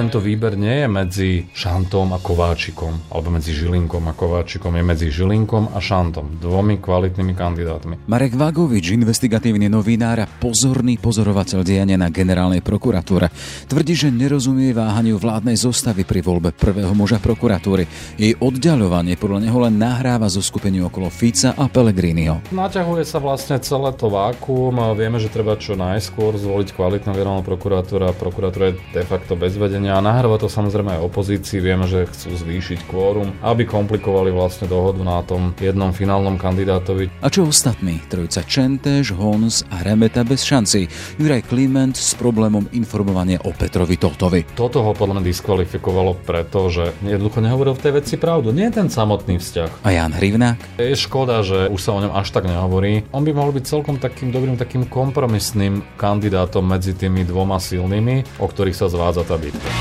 tento výber nie je medzi Šantom a Kováčikom, alebo medzi Žilinkom a Kováčikom, je medzi Žilinkom a Šantom, dvomi kvalitnými kandidátmi. Marek Vagovič, investigatívny novinár a pozorný pozorovateľ diania na generálnej prokuratúre, tvrdí, že nerozumie váhaniu vládnej zostavy pri voľbe prvého muža prokuratúry. Jej oddialovanie podľa neho len nahráva zo skupeniu okolo Fica a Pellegriniho. Naťahuje sa vlastne celé to vákuum. Vieme, že treba čo najskôr zvoliť kvalitnú generálnu prokuratúru. Prokuratúra je de facto bez vedenia a nahráva to samozrejme aj opozícii. Vieme, že chcú zvýšiť kvórum, aby komplikovali vlastne dohodu na tom jednom finálnom kandidátovi. A čo ostatní? Trojica Čentež, Hons a Remeta bez šanci. Juraj Kliment s problémom informovania o Petrovi Totovi. Toto ho podľa mňa diskvalifikovalo preto, že jednoducho nehovoril v tej veci pravdu. Nie ten samotný vzťah. A Jan Hrivnák? Je škoda, že už sa o ňom až tak nehovorí. On by mohol byť celkom takým dobrým, takým kompromisným kandidátom medzi tými dvoma silnými, o ktorých sa zvádza tá bitka.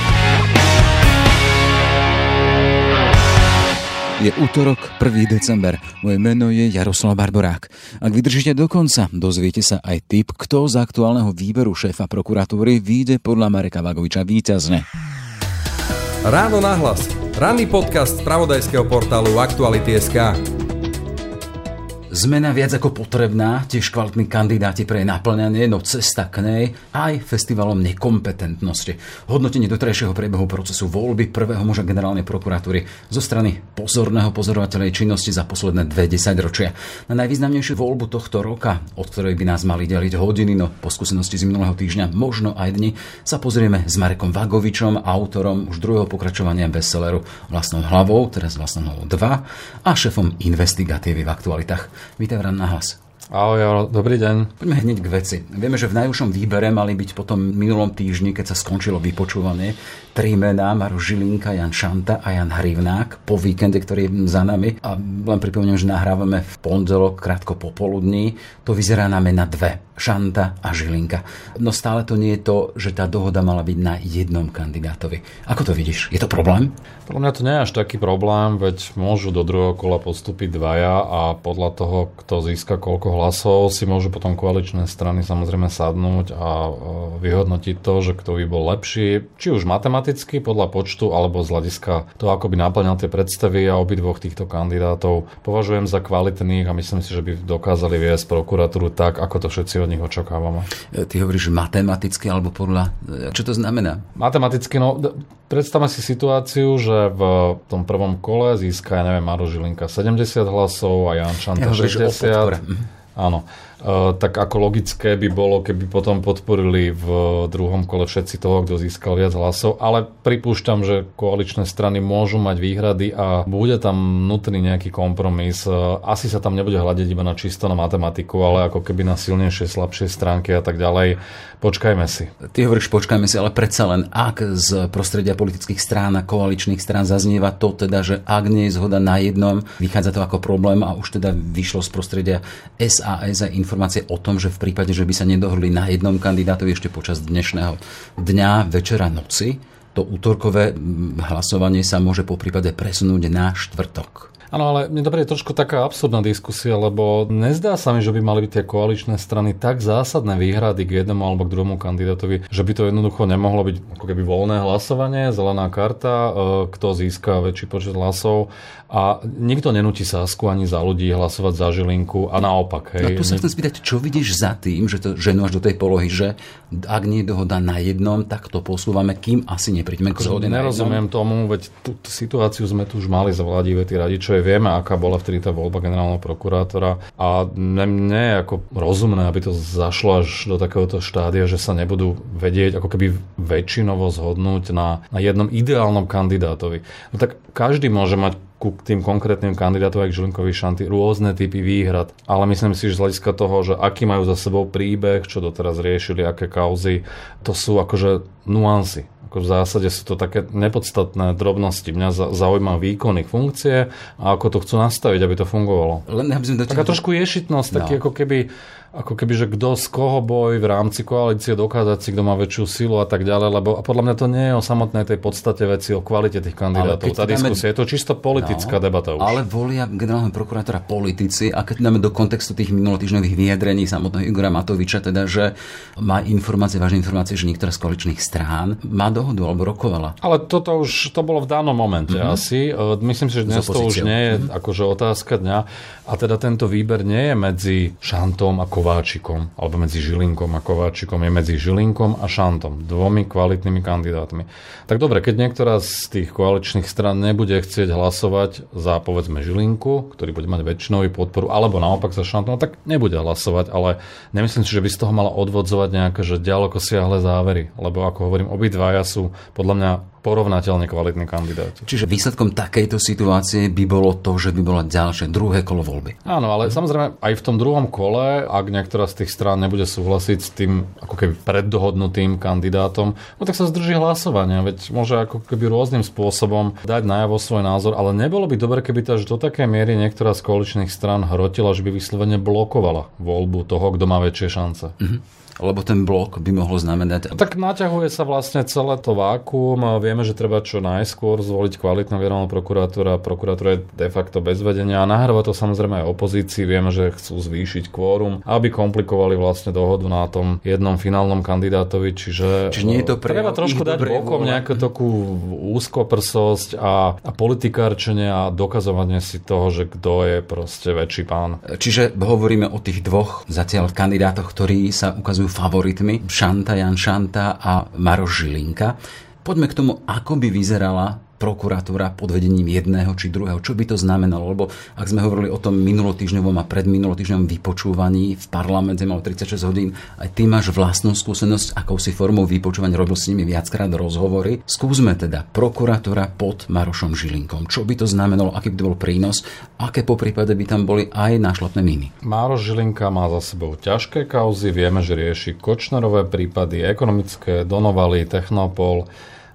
Je útorok, 1. december. Moje meno je Jaroslav Barborák. Ak vydržíte do konca, dozviete sa aj tip, kto z aktuálneho výberu šéfa prokuratúry vyjde podľa Mareka Vagoviča víťazne. Ráno nahlas. Ranný podcast z pravodajského portálu Aktuality.sk. Zmena viac ako potrebná, tiež kvalitní kandidáti pre naplňanie, no cesta k nej aj festivalom nekompetentnosti. Hodnotenie doterajšieho priebehu procesu voľby prvého muža generálnej prokuratúry zo strany pozorného pozorovateľa činnosti za posledné dve ročia. Na najvýznamnejšiu voľbu tohto roka, od ktorej by nás mali deliť hodiny, no po skúsenosti z minulého týždňa, možno aj dni, sa pozrieme s Marekom Vagovičom, autorom už druhého pokračovania bestselleru Vlastnou hlavou, teraz Vlastnou hlavou 2 a šefom investigatívy v aktualitách. Vítaj v na hlas. Ahoj, ahoj, dobrý deň. Poďme hneď k veci. Vieme, že v najúžšom výbere mali byť potom minulom týždni, keď sa skončilo vypočúvanie, tri mená, Maro Žilinka, Jan Šanta a Jan Hrivnák po víkende, ktorý je za nami. A len pripomínam, že nahrávame v pondelok, krátko popoludní. To vyzerá na mena dve. Šanta a Žilinka. No stále to nie je to, že tá dohoda mala byť na jednom kandidátovi. Ako to vidíš? Je to problém? Podľa mňa to nie je až taký problém, veď môžu do druhého kola postúpiť dvaja a podľa toho, kto získa koľko hlasov, si môžu potom koaličné strany samozrejme sadnúť a e, vyhodnotiť to, že kto by bol lepší, či už matematicky podľa počtu, alebo z hľadiska toho, ako by naplňal tie predstavy a obidvoch týchto kandidátov považujem za kvalitných a myslím si, že by dokázali viesť prokuratúru tak, ako to všetci nich očakávame. E, ty hovoríš matematicky alebo podľa... E, čo to znamená? Matematicky, no predstavme si situáciu, že v tom prvom kole získa, ja neviem, Maro Žilinka 70 hlasov a Jan Šanta ja, 60. Áno. E, tak ako logické by bolo, keby potom podporili v druhom kole všetci toho, kto získal viac hlasov, ale pripúšťam, že koaličné strany môžu mať výhrady a bude tam nutný nejaký kompromis. E, asi sa tam nebude hľadiť iba na čisto na matematiku, ale ako keby na silnejšie, slabšie stránky a tak ďalej. Počkajme si. Ty hovoríš počkajme si, ale predsa len ak z prostredia politických strán a koaličných strán zaznieva to teda, že ak nie je zhoda na jednom, vychádza to ako problém a už teda vyšlo z prostredia SAS a informácie o tom, že v prípade, že by sa nedohodli na jednom kandidátovi ešte počas dnešného dňa, večera, noci, to útorkové hlasovanie sa môže po prípade presunúť na štvrtok. Áno, ale mne to je trošku taká absurdná diskusia, lebo nezdá sa mi, že by mali byť tie koaličné strany tak zásadné výhrady k jednému alebo k druhému kandidátovi, že by to jednoducho nemohlo byť ako keby voľné hlasovanie, zelená karta, e, kto získa väčší počet hlasov a nikto nenúti Sasku ani za ľudí hlasovať za Žilinku a naopak. Hej. No tu sa chcem spýtať, čo vidíš za tým, že to ženu až do tej polohy, že ak nie je dohoda na jednom, tak to posúvame, kým asi nepríďme k zhode Nerozumiem tomu, veď tú, tú situáciu sme tu už mali za vlády Vety Radičovej, vieme, aká bola vtedy tá voľba generálneho prokurátora a mne je ako rozumné, aby to zašlo až do takéhoto štádia, že sa nebudú vedieť ako keby väčšinovo zhodnúť na, na jednom ideálnom kandidátovi. No tak každý môže mať ku tým konkrétnym kandidátom, ako Žilinkovi Šanty, rôzne typy výhrad. Ale myslím si, že z hľadiska toho, že aký majú za sebou príbeh, čo doteraz riešili, aké kauzy, to sú akože nuancy. Ako v zásade sú to také nepodstatné drobnosti. Mňa zaujíma výkon ich funkcie a ako to chcú nastaviť, aby to fungovalo. Len aby sme Taká trošku ješitnosť, no. taký ako keby ako keby, že kto z koho boj v rámci koalície dokázať si, kto má väčšiu silu a tak ďalej, lebo a podľa mňa to nie je o samotnej tej podstate veci, o kvalite tých kandidátov. Tá diskusia je to čisto politická no, debata už. Ale volia generálneho prokurátora politici a keď dáme do kontextu tých minulotýždňových vyjadrení samotného Igora Matoviča, teda, že má informácie, vážne informácie, že niektorá z koaličných strán má dohodu alebo rokovala. Ale toto už to bolo v danom momente mm-hmm. asi. E, myslím si, že dnes to už nie je mm-hmm. akože otázka dňa. A teda tento výber nie je medzi Šantom a Kováčikom, alebo medzi Žilinkom a Kováčikom, je medzi Žilinkom a Šantom, dvomi kvalitnými kandidátmi. Tak dobre, keď niektorá z tých koaličných stran nebude chcieť hlasovať za povedzme Žilinku, ktorý bude mať väčšinovú podporu, alebo naopak za Šantom, tak nebude hlasovať, ale nemyslím si, že by z toho mala odvodzovať nejaké že ďaleko siahle závery, lebo ako hovorím, obidvaja sú podľa mňa porovnateľne kvalitní kandidáti. Čiže výsledkom takejto situácie by bolo to, že by bolo ďalšie druhé kolo voľby. Áno, ale samozrejme aj v tom druhom kole, ak niektorá z tých strán nebude súhlasiť s tým ako keby preddohodnutým kandidátom, no tak sa zdrží hlasovania, veď môže ako keby rôznym spôsobom dať najavo svoj názor, ale nebolo by dobre, keby to až do takej miery niektorá z koaličných strán hrotila, že by vyslovene blokovala voľbu toho, kto má väčšie šance. Mm-hmm lebo ten blok by mohol znamenať... Tak naťahuje sa vlastne celé to vákuum. Vieme, že treba čo najskôr zvoliť kvalitného generálneho prokurátora. Prokurátor je de facto bez vedenia a nahráva to samozrejme aj opozícii. Vieme, že chcú zvýšiť kvórum, aby komplikovali vlastne dohodu na tom jednom finálnom kandidátovi. Čiže, Čiže nie je to pre treba trošku dať bokom nejakú takú úzkoprsosť a, a politikárčenie a dokazovanie si toho, že kto je proste väčší pán. Čiže hovoríme o tých dvoch zatiaľ kandidátoch, ktorí sa ukazujú favoritmi Šanta, Jan Šanta a Maroš Žilinka. Poďme k tomu, ako by vyzerala prokuratúra pod vedením jedného či druhého. Čo by to znamenalo? Lebo ak sme hovorili o tom minulotýždňovom a predminulotýždňovom vypočúvaní v parlamente mal 36 hodín, aj ty máš vlastnú skúsenosť, akou si formou vypočúvania, robil s nimi viackrát rozhovory. Skúsme teda prokuratúra pod Marošom Žilinkom. Čo by to znamenalo, aký by to bol prínos, aké po prípade by tam boli aj nášlapné miny. Maroš Žilinka má za sebou ťažké kauzy, vieme, že rieši Kočnerové prípady, ekonomické, Donovali, Technopol,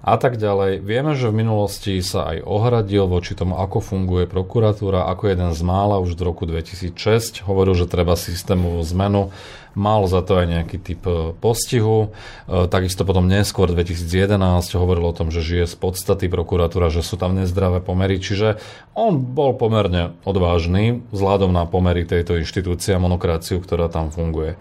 a tak ďalej. Vieme, že v minulosti sa aj ohradil voči tomu, ako funguje prokuratúra, ako jeden z mála už v roku 2006 hovoril, že treba systémovú zmenu mal za to aj nejaký typ e, postihu. E, takisto potom neskôr 2011 hovoril o tom, že žije z podstaty prokuratúra, že sú tam nezdravé pomery, čiže on bol pomerne odvážny vzhľadom na pomery tejto inštitúcie a monokraciu, ktorá tam funguje.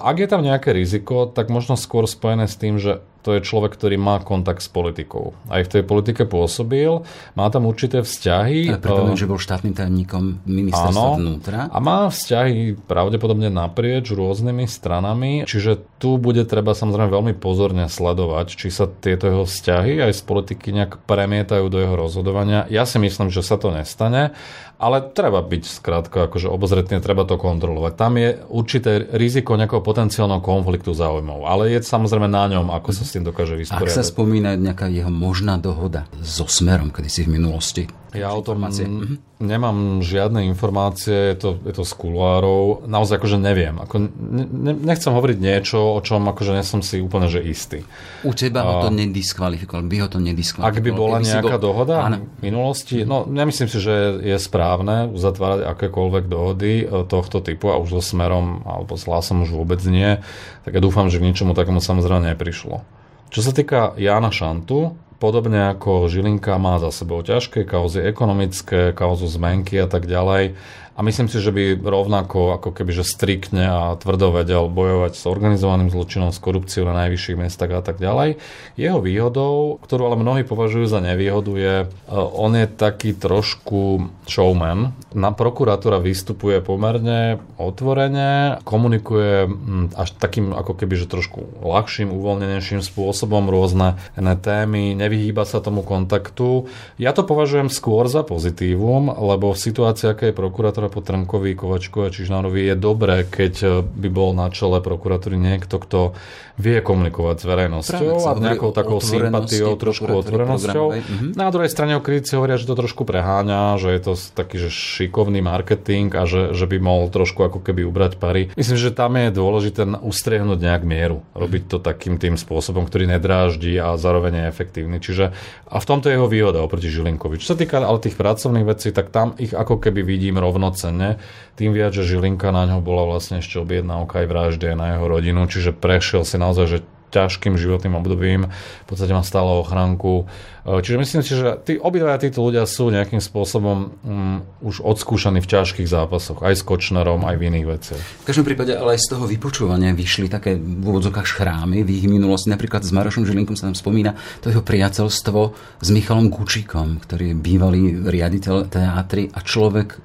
Ak je tam nejaké riziko, tak možno skôr spojené s tým, že to je človek, ktorý má kontakt s politikou. Aj v tej politike pôsobil, má tam určité vzťahy. Pripomínam, že bol štátnym tajomníkom ministerstva áno, vnútra. A má vzťahy pravdepodobne naprieč rôznymi stranami, čiže tu bude treba samozrejme veľmi pozorne sledovať, či sa tieto jeho vzťahy aj z politiky nejak premietajú do jeho rozhodovania. Ja si myslím, že sa to nestane, ale treba byť skrátka akože obozretne, treba to kontrolovať. Tam je určité riziko nejakého potenciálneho konfliktu záujmov, ale je samozrejme na ňom, ako sa s tým dokáže vysporiadať. Ak sa spomína nejaká jeho možná dohoda so Smerom, kedy si v minulosti ja o tom mhm. nemám žiadne informácie, je to, je to z kuloárov. Naozaj akože neviem. Ako, ne, nechcem hovoriť niečo, o čom akože nesom si úplne že istý. U teba ho to nediskvalifikoval, by ho to nediskvalifikoval. Ak by bola Keby nejaká bol... dohoda Áno. v minulosti, no nemyslím si, že je správne uzatvárať akékoľvek dohody e, tohto typu a už so smerom alebo s hlasom už vôbec nie. Tak ja dúfam, že k ničomu takomu samozrejme neprišlo. Čo sa týka Jana Šantu, Podobne ako Žilinka má za sebou ťažké kauzy ekonomické, kauzu zmenky a tak ďalej. A myslím si, že by rovnako ako keby, že striktne a tvrdo vedel bojovať s organizovaným zločinom, s korupciou na najvyšších miestach a tak ďalej. Jeho výhodou, ktorú ale mnohí považujú za nevýhodu, je, e, on je taký trošku showman. Na prokuratúra vystupuje pomerne otvorene, komunikuje až takým ako keby, že trošku ľahším, uvoľnenejším spôsobom rôzne témy, nevyhýba sa tomu kontaktu. Ja to považujem skôr za pozitívum, lebo v situácii, aké je prokurátor prokurátora Potrnkovi, Kovačku a Čižnárovi je dobré, keď eh, by bol na čele prokuratúry niekto, kto vie komunikovať s verejnosťou Práve, a nejakou takou sympatiou, trošku otvorenosťou. Mhm. Na druhej strane kritici hovoria, že to trošku preháňa, že je to taký že šikovný marketing a že, že by mohol trošku ako keby ubrať pary. Myslím, že tam je dôležité ustriehnúť nejak mieru. Robiť to takým tým spôsobom, ktorý nedráždi a zároveň je efektívny. Čiže a v tomto je jeho výhoda oproti Žilinkovi. Čo sa týka ale tých pracovných vecí, tak tam ich ako keby vidím rovno rovnocenne. Tým viac, že Žilinka na ňo bola vlastne ešte objednávka aj vražde na jeho rodinu, čiže prešiel si naozaj že ťažkým životným obdobím, v podstate má stále ochránku. E, čiže myslím si, že tí, obidvaja títo ľudia sú nejakým spôsobom um, už odskúšaní v ťažkých zápasoch, aj s Kočnerom, aj v iných veciach. V každom prípade ale aj z toho vypočúvania vyšli také v úvodzokách šchrámy v ich minulosti. Napríklad s Marošom Žilinkom sa tam spomína to jeho priateľstvo s Michalom Gučíkom, ktorý je bývalý riaditeľ teátry a človek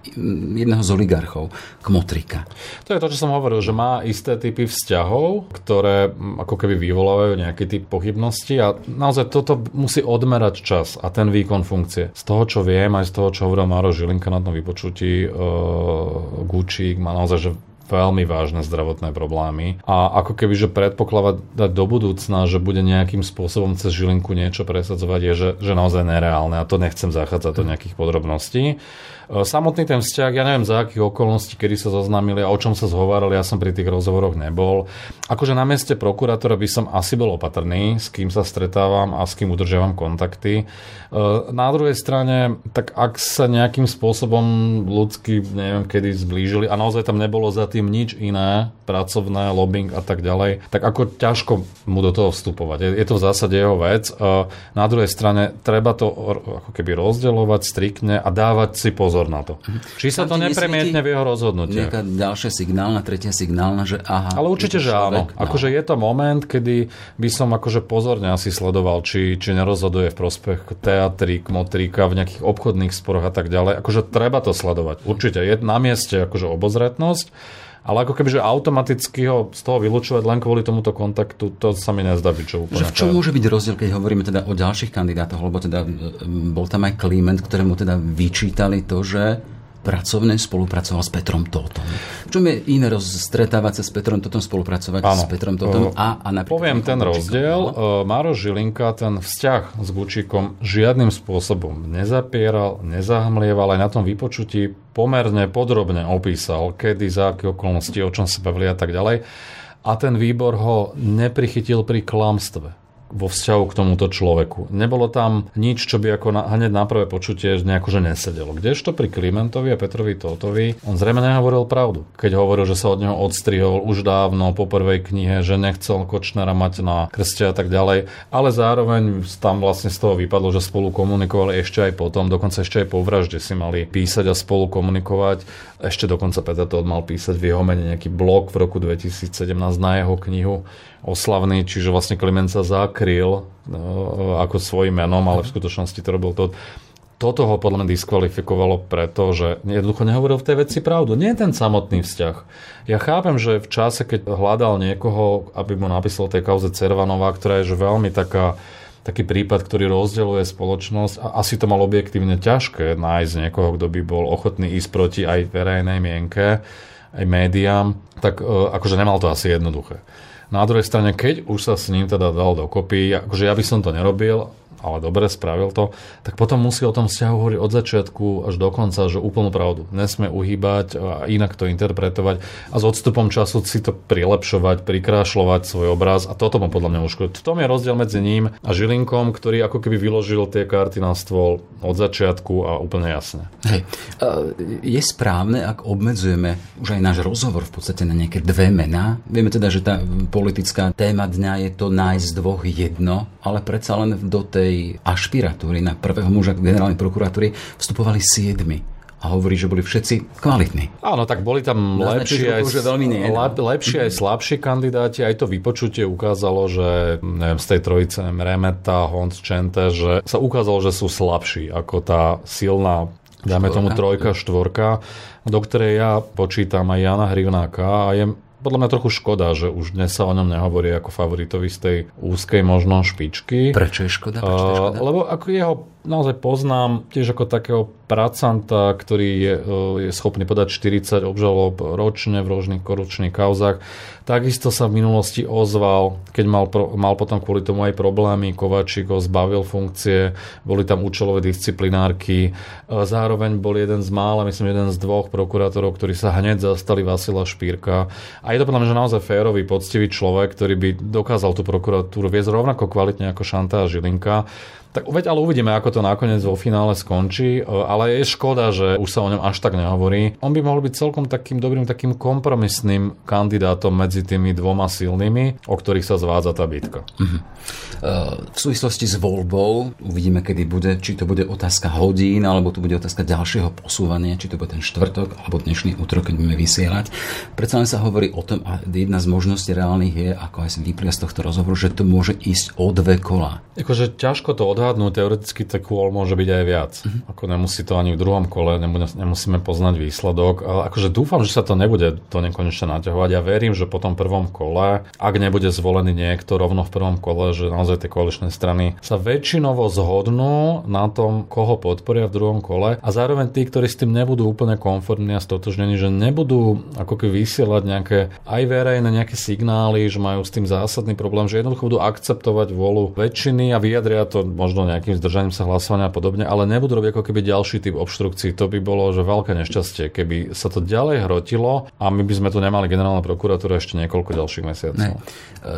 jedného z oligarchov, Kmotrika. To je to, čo som hovoril, že má isté typy vzťahov, ktoré ako keby vyvolávajú nejaký typ pochybnosti a naozaj toto musí odmerať čas a ten výkon funkcie. Z toho, čo viem, aj z toho, čo hovoril Maro Žilinka na tom vypočutí, uh, Gučík má naozaj že veľmi vážne zdravotné problémy a ako keby, že predpokladať do budúcna, že bude nejakým spôsobom cez Žilinku niečo presadzovať, je, že, že naozaj nereálne a to nechcem zachádzať do nejakých podrobností. E, samotný ten vzťah, ja neviem za akých okolností, kedy sa zoznámili a o čom sa zhovárali, ja som pri tých rozhovoroch nebol. Akože na mieste prokurátora by som asi bol opatrný, s kým sa stretávam a s kým udržiavam kontakty. E, na druhej strane, tak ak sa nejakým spôsobom ľudsky, neviem kedy zblížili a naozaj tam nebolo za tým nič iné, pracovné, lobbying a tak ďalej, tak ako ťažko mu do toho vstupovať. Je, je to v zásade jeho vec. E, na druhej strane treba to ako keby rozdeľovať striktne a dávať si pozor na to. Či sa to nepremietne v jeho rozhodnutí. Nejaká ďalšia signálna, tretia signálna, že aha. Ale určite, že áno. No. Akože je to moment, kedy by som akože pozorne asi sledoval, či, či nerozhoduje v prospech teatry, kmotríka, v nejakých obchodných sporoch a tak ďalej. Akože treba to sledovať. Určite je na mieste akože obozretnosť ale ako keby, že automaticky ho z toho vylúčovať len kvôli tomuto kontaktu, to sa mi nezdá byť, čo úplne. Že v čom môže byť rozdiel, keď hovoríme teda o ďalších kandidátoch, lebo teda bol tam aj Kliment, ktorému teda vyčítali to, že pracovne spolupracoval s Petrom Totom. Čo je iné stretávať sa s Petrom Totom, spolupracovať ano. s Petrom Totom a, a napríklad... Poviem ten rozdiel. No? Maro Žilinka ten vzťah s Gučíkom žiadnym spôsobom nezapieral, nezahmlieval, aj na tom vypočutí pomerne podrobne opísal, kedy, za aké okolnosti, o čom sa bavili a tak ďalej. A ten výbor ho neprichytil pri klamstve vo vzťahu k tomuto človeku. Nebolo tam nič, čo by ako na, hneď na prvé počutie nejako že nesedelo. Kdežto pri Klimentovi a Petrovi Tótovi, on zrejme nehovoril pravdu. Keď hovoril, že sa od neho odstrihol už dávno po prvej knihe, že nechcel Kočnera mať na krste a tak ďalej, ale zároveň tam vlastne z toho vypadlo, že spolu komunikovali ešte aj potom, dokonca ešte aj po vražde si mali písať a spolu komunikovať. Ešte dokonca Peter Tóth mal písať v jeho mene nejaký blog v roku 2017 na jeho knihu oslavný, čiže vlastne Kliment sa zakryl no, ako svojim menom, ale v skutočnosti to robil to. Toto ho podľa mňa diskvalifikovalo preto, že jednoducho nehovoril v tej veci pravdu. Nie ten samotný vzťah. Ja chápem, že v čase, keď hľadal niekoho, aby mu napísal tej kauze Cervanová, ktorá je že veľmi taká taký prípad, ktorý rozdeľuje spoločnosť a asi to mal objektívne ťažké nájsť niekoho, kto by bol ochotný ísť proti aj verejnej mienke, aj médiám, tak e, akože nemal to asi jednoduché. Na druhej strane, keď už sa s ním teda dal dokopy, akože ja by som to nerobil, ale dobre, spravil to, tak potom musí o tom vzťahu hovoriť od začiatku až do konca, že úplnú pravdu. Nesme uhýbať a inak to interpretovať a s odstupom času si to prilepšovať, prikrášľovať svoj obraz a toto mu podľa mňa uškodí. V tom je rozdiel medzi ním a Žilinkom, ktorý ako keby vyložil tie karty na stôl od začiatku a úplne jasne. Hej. Je správne, ak obmedzujeme už aj náš rozhovor v podstate na nejaké dve mená. Vieme teda, že tá politická téma dňa je to nájsť dvoch jedno, ale predsa len do tej tej ašpiratúry na prvého muža generálnej prokuratúry vstupovali siedmi a hovorí, že boli všetci kvalitní. Áno, tak boli tam lepší aj, veľmi nie, lep, lepší aj slabší kandidáti. Aj to vypočutie ukázalo, že neviem, z tej trojice Remeta, Honc, Čente, že sa ukázalo, že sú slabší ako tá silná Dáme tomu trojka, štvorka, do ktorej ja počítam aj Jana Hrivnáka a je podľa mňa trochu škoda, že už dnes sa o ňom nehovorí ako favoritovi z tej úzkej možno špičky. Prečo je škoda? Prečo je škoda? Uh, lebo ako jeho naozaj poznám tiež ako takého pracanta, ktorý je, e, je schopný podať 40 obžalob ročne v rôznych korupčných kauzach. Takisto sa v minulosti ozval, keď mal, mal potom kvôli tomu aj problémy, Kovačík ho zbavil funkcie, boli tam účelové disciplinárky. E, zároveň bol jeden z mála, myslím jeden z dvoch prokurátorov, ktorí sa hneď zastali Vasila Špírka a A je to podľa mňa, že naozaj férový, poctivý človek, ktorý by dokázal tú prokuratúru viesť rovnako kvalitne ako Šanta a Žilinka. Tak veď ale uvidíme, ako to nakoniec vo finále skončí, e, ale je škoda, že už sa o ňom až tak nehovorí. On by mohol byť celkom takým dobrým, takým kompromisným kandidátom medzi tými dvoma silnými, o ktorých sa zvádza tá bitka. Uh-huh. V súvislosti s voľbou uvidíme, kedy bude, či to bude otázka hodín, alebo to bude otázka ďalšieho posúvania, či to bude ten štvrtok, alebo dnešný útorok, keď budeme vysielať. Predsa len sa hovorí o tom, a jedna z možností reálnych je, ako aj vyplia z tohto rozhovoru, že to môže ísť o dve kola. Akože ťažko to odhadnúť, teoreticky to kôl môže byť aj viac. Uh-huh. Ako nemusí to ani v druhom kole, nemusíme poznať výsledok. Ale akože dúfam, že sa to nebude to nekonečne naťahovať. Ja verím, že po tom prvom kole, ak nebude zvolený niekto rovno v prvom kole, že naozaj tie koaličné strany sa väčšinovo zhodnú na tom, koho podporia v druhom kole a zároveň tí, ktorí s tým nebudú úplne konformní a stotožnení, že nebudú ako keby vysielať nejaké aj verejné nejaké signály, že majú s tým zásadný problém, že jednoducho budú akceptovať vôľu väčšiny a vyjadria to možno nejakým zdržaním sa hlasovania a podobne, ale nebudú robiť ako keby ďalší typ obštrukcií. To by bolo že veľké nešťastie, keby sa to ďalej hrotilo a my by sme tu nemali generálna prokuratúra ešte niekoľko ďalších mesiacov. Ne.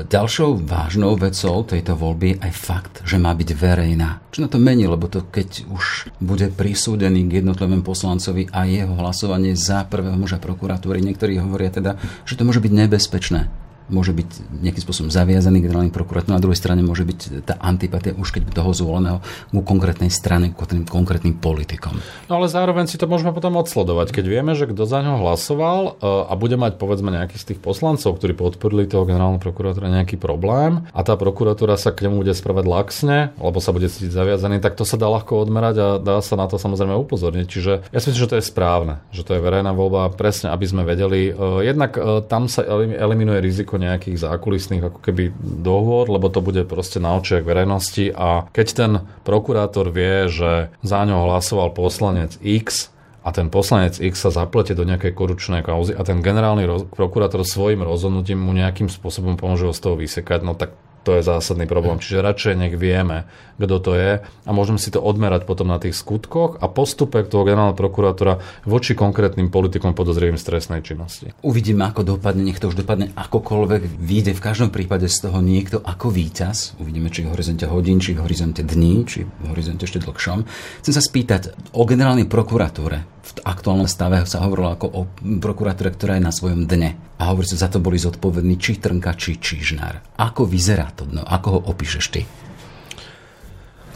Ďalšou vážnou vecou tejto voľby je aj fakt, že má byť verejná. Čo na to mení, lebo to keď už bude prisúdený k jednotlivému poslancovi a jeho hlasovanie za prvého muža prokuratúry, niektorí hovoria teda, že to môže byť nebezpečné môže byť nejakým spôsobom zaviazaný generálny prokurátor, na druhej strane môže byť tá antipatia už keď toho zvoleného ku konkrétnej strane, ku konkrétnym politikom. No ale zároveň si to môžeme potom odsledovať. Keď vieme, že kto za ňo hlasoval e, a bude mať povedzme nejaký z tých poslancov, ktorí podporili toho generálneho prokurátora nejaký problém a tá prokuratúra sa k nemu bude spravať laxne, alebo sa bude cítiť zaviazaný, tak to sa dá ľahko odmerať a dá sa na to samozrejme upozorniť. Čiže ja si myslím, že to je správne, že to je verejná voľba presne, aby sme vedeli. E, jednak e, tam sa eliminuje riziko nejakých zákulisných ako keby dohôd, lebo to bude proste na očiach verejnosti. A keď ten prokurátor vie, že za ňo hlasoval poslanec X, a ten poslanec X sa zaplete do nejakej korupčnej kauzy a ten generálny roz- prokurátor svojim rozhodnutím mu nejakým spôsobom pomôže ho z toho vysekať, no tak to je zásadný problém. Čiže radšej nech vieme, kto to je a môžeme si to odmerať potom na tých skutkoch a postupe toho generálneho prokurátora voči konkrétnym politikom podozrivým stresnej činnosti. Uvidíme, ako dopadne, nech to už dopadne akokoľvek. Vyjde v každom prípade z toho niekto ako víťaz. Uvidíme, či v horizonte hodín, či v horizonte dní, či v horizonte ešte dlhšom. Chcem sa spýtať o generálnej prokuratúre v aktuálnom stave sa hovorilo ako o prokuratúre, ktorá je na svojom dne. A hovorí sa, za to boli zodpovední či Trnka, či Čižnár. Ako vyzerá to dno? Ako ho opíšeš ty?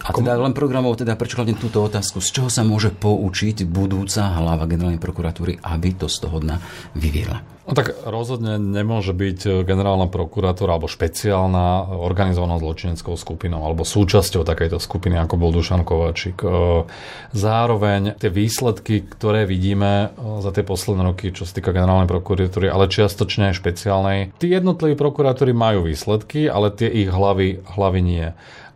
A teda len programov, teda prečo hlavne túto otázku, z čoho sa môže poučiť budúca hlava generálnej prokuratúry, aby to z toho dna vyviela? No tak rozhodne nemôže byť generálna prokuratúra alebo špeciálna organizovanou zločineckou skupinou alebo súčasťou takejto skupiny, ako bol Dušan Kovačík. E, zároveň tie výsledky, ktoré vidíme e, za tie posledné roky, čo sa týka generálnej prokuratúry, ale čiastočne aj špeciálnej, tí jednotliví prokurátori majú výsledky, ale tie ich hlavy, hlavy nie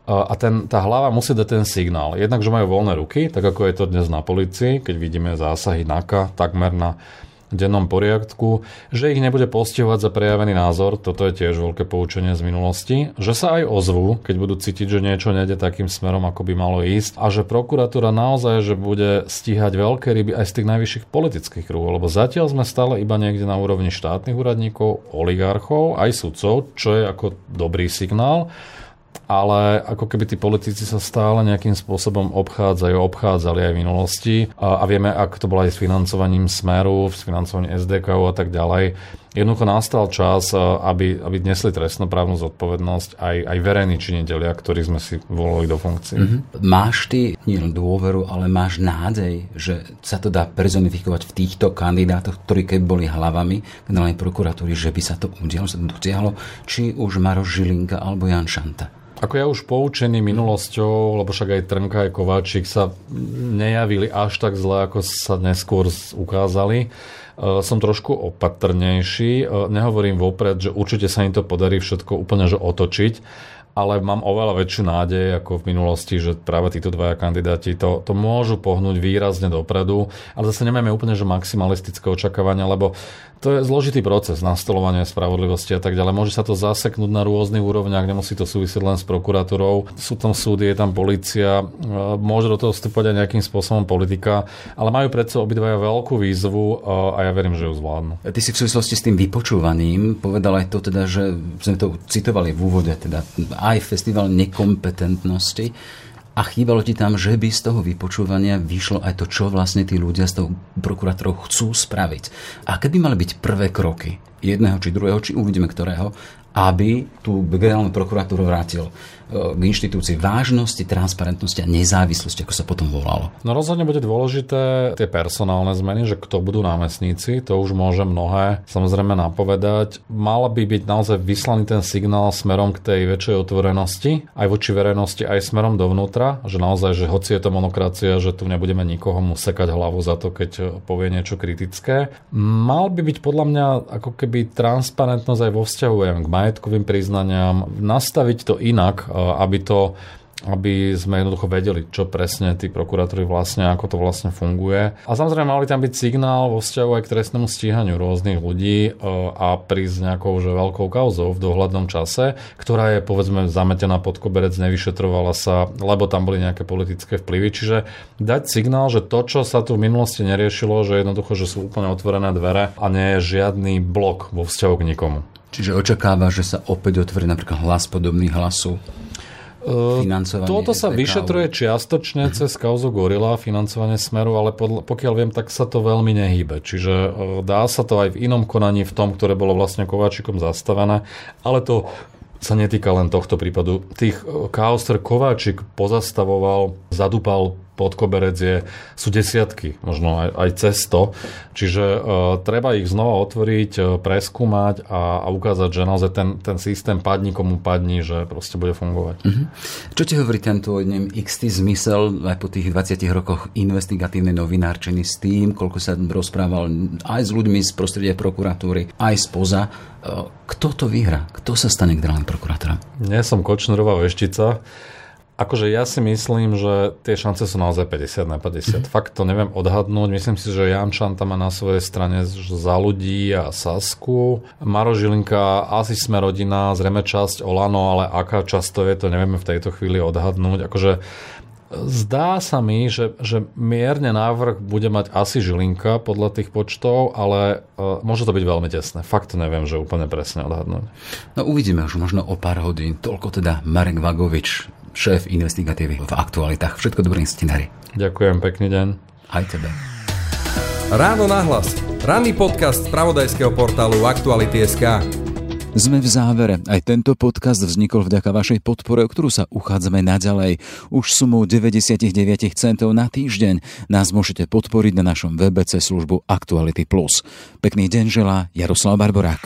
a ten, tá hlava musí dať ten signál. Jednak, že majú voľné ruky, tak ako je to dnes na policii, keď vidíme zásahy NAKA takmer na dennom poriadku, že ich nebude postihovať za prejavený názor, toto je tiež veľké poučenie z minulosti, že sa aj ozvú, keď budú cítiť, že niečo nejde takým smerom, ako by malo ísť a že prokuratúra naozaj, že bude stíhať veľké ryby aj z tých najvyšších politických kruhov, lebo zatiaľ sme stále iba niekde na úrovni štátnych úradníkov, oligarchov, aj sudcov, čo je ako dobrý signál ale ako keby tí politici sa stále nejakým spôsobom obchádzajú, obchádzali aj v minulosti a, a vieme, ak to bolo aj s financovaním Smeru, s financovaním SDK a tak ďalej. Jednoducho nastal čas, aby, aby nesli trestnoprávnu zodpovednosť aj, aj verejní činiteľia, ktorí sme si volili do funkcie. Mm-hmm. Máš ty nielen dôveru, ale máš nádej, že sa to dá prezonifikovať v týchto kandidátoch, ktorí keď boli hlavami generálnej prokuratúry, že by sa to udialo, sa to dosiahlo, či už Maroš Žilinka alebo Jan Šanta? Ako ja už poučený minulosťou, lebo však aj Trnka, aj Kováčik sa nejavili až tak zle, ako sa neskôr ukázali, e, som trošku opatrnejší. E, nehovorím vopred, že určite sa im to podarí všetko úplne že otočiť, ale mám oveľa väčšiu nádej ako v minulosti, že práve títo dvaja kandidáti to, to môžu pohnúť výrazne dopredu, ale zase nemáme úplne že maximalistické očakávania, lebo to je zložitý proces nastolovania spravodlivosti a tak ďalej. Môže sa to zaseknúť na rôznych úrovniach, nemusí to súvisieť len s prokuratúrou. Sú tam súdy, je tam policia, e, môže do toho vstupovať aj nejakým spôsobom politika, ale majú predsa obidvaja veľkú výzvu e, a ja verím, že ju zvládnu. Ty si v súvislosti s tým vypočúvaním povedal aj to teda, že sme to citovali v úvode, teda aj festival nekompetentnosti. A chýbalo ti tam, že by z toho vypočúvania vyšlo aj to, čo vlastne tí ľudia s tou prokurátorou chcú spraviť. A keby mali byť prvé kroky jedného či druhého, či uvidíme ktorého, aby tú generálnu prokuratúru vrátil k inštitúcii vážnosti, transparentnosti a nezávislosti, ako sa potom volalo. No rozhodne bude dôležité tie personálne zmeny, že kto budú námestníci, to už môže mnohé samozrejme napovedať. Mal by byť naozaj vyslaný ten signál smerom k tej väčšej otvorenosti, aj voči verejnosti, aj smerom dovnútra, že naozaj, že hoci je to monokracia, že tu nebudeme nikoho mu hlavu za to, keď povie niečo kritické. Mal by byť podľa mňa ako keby transparentnosť aj vo vzťahu k majetkovým priznaniam, nastaviť to inak, aby to aby sme jednoducho vedeli, čo presne tí prokurátori vlastne, ako to vlastne funguje. A samozrejme mali tam byť signál vo vzťahu aj k trestnému stíhaniu rôznych ľudí e, a prísť nejakou že veľkou kauzou v dohľadnom čase, ktorá je povedzme zametená pod koberec, nevyšetrovala sa, lebo tam boli nejaké politické vplyvy. Čiže dať signál, že to, čo sa tu v minulosti neriešilo, že jednoducho, že sú úplne otvorené dvere a nie je žiadny blok vo vzťahu k nikomu. Čiže očakáva, že sa opäť otvorí napríklad hlas podobný hlasu? Financovanie Toto sa vyšetruje čiastočne uh-huh. cez kauzu Gorila, financovanie Smeru, ale podľa, pokiaľ viem, tak sa to veľmi nehýbe. Čiže dá sa to aj v inom konaní, v tom, ktoré bolo vlastne Kováčikom zastavené, ale to sa netýka len tohto prípadu. Tých kaos, ktoré Kováčik pozastavoval, zadúpal pod koberec je, sú desiatky, možno aj, aj cez to. Čiže uh, treba ich znova otvoriť, uh, preskúmať a, a ukázať, že naozaj ten, ten systém padni komu padni, že proste bude fungovať. Uh-huh. Čo ti hovorí tento neviem, XT zmysel aj po tých 20 rokoch investigatívnej novinárčiny s tým, koľko sa rozprával aj s ľuďmi z prostredia prokuratúry, aj spoza. Uh, kto to vyhrá? Kto sa stane generálnym prokurátorom? Nie som Kočnerová veštica. Akože ja si myslím, že tie šance sú naozaj 50 na 50. Mm-hmm. Fakt to neviem odhadnúť. Myslím si, že Jan Čanta má na svojej strane za ľudí a Sasku. Maro Žilinka, asi sme rodina, zrejme časť Olano, ale aká často je, to nevieme v tejto chvíli odhadnúť. Akože Zdá sa mi, že, že mierne návrh bude mať asi Žilinka podľa tých počtov, ale uh, môže to byť veľmi tesné. Fakt neviem, že úplne presne odhadnúť. No uvidíme už možno o pár hodín. Toľko teda Marek Vagovič, šéf investigatívy v aktualitách. Všetko dobré, scenári. Ďakujem, pekný deň. Aj tebe. Ráno nahlas. Ranný podcast z pravodajského portálu Aktuality.sk. Sme v závere. Aj tento podcast vznikol vďaka vašej podpore, o ktorú sa uchádzame naďalej. Už sumou 99 centov na týždeň nás môžete podporiť na našom webe cez službu Actuality+. Pekný deň želá Jaroslav Barborák.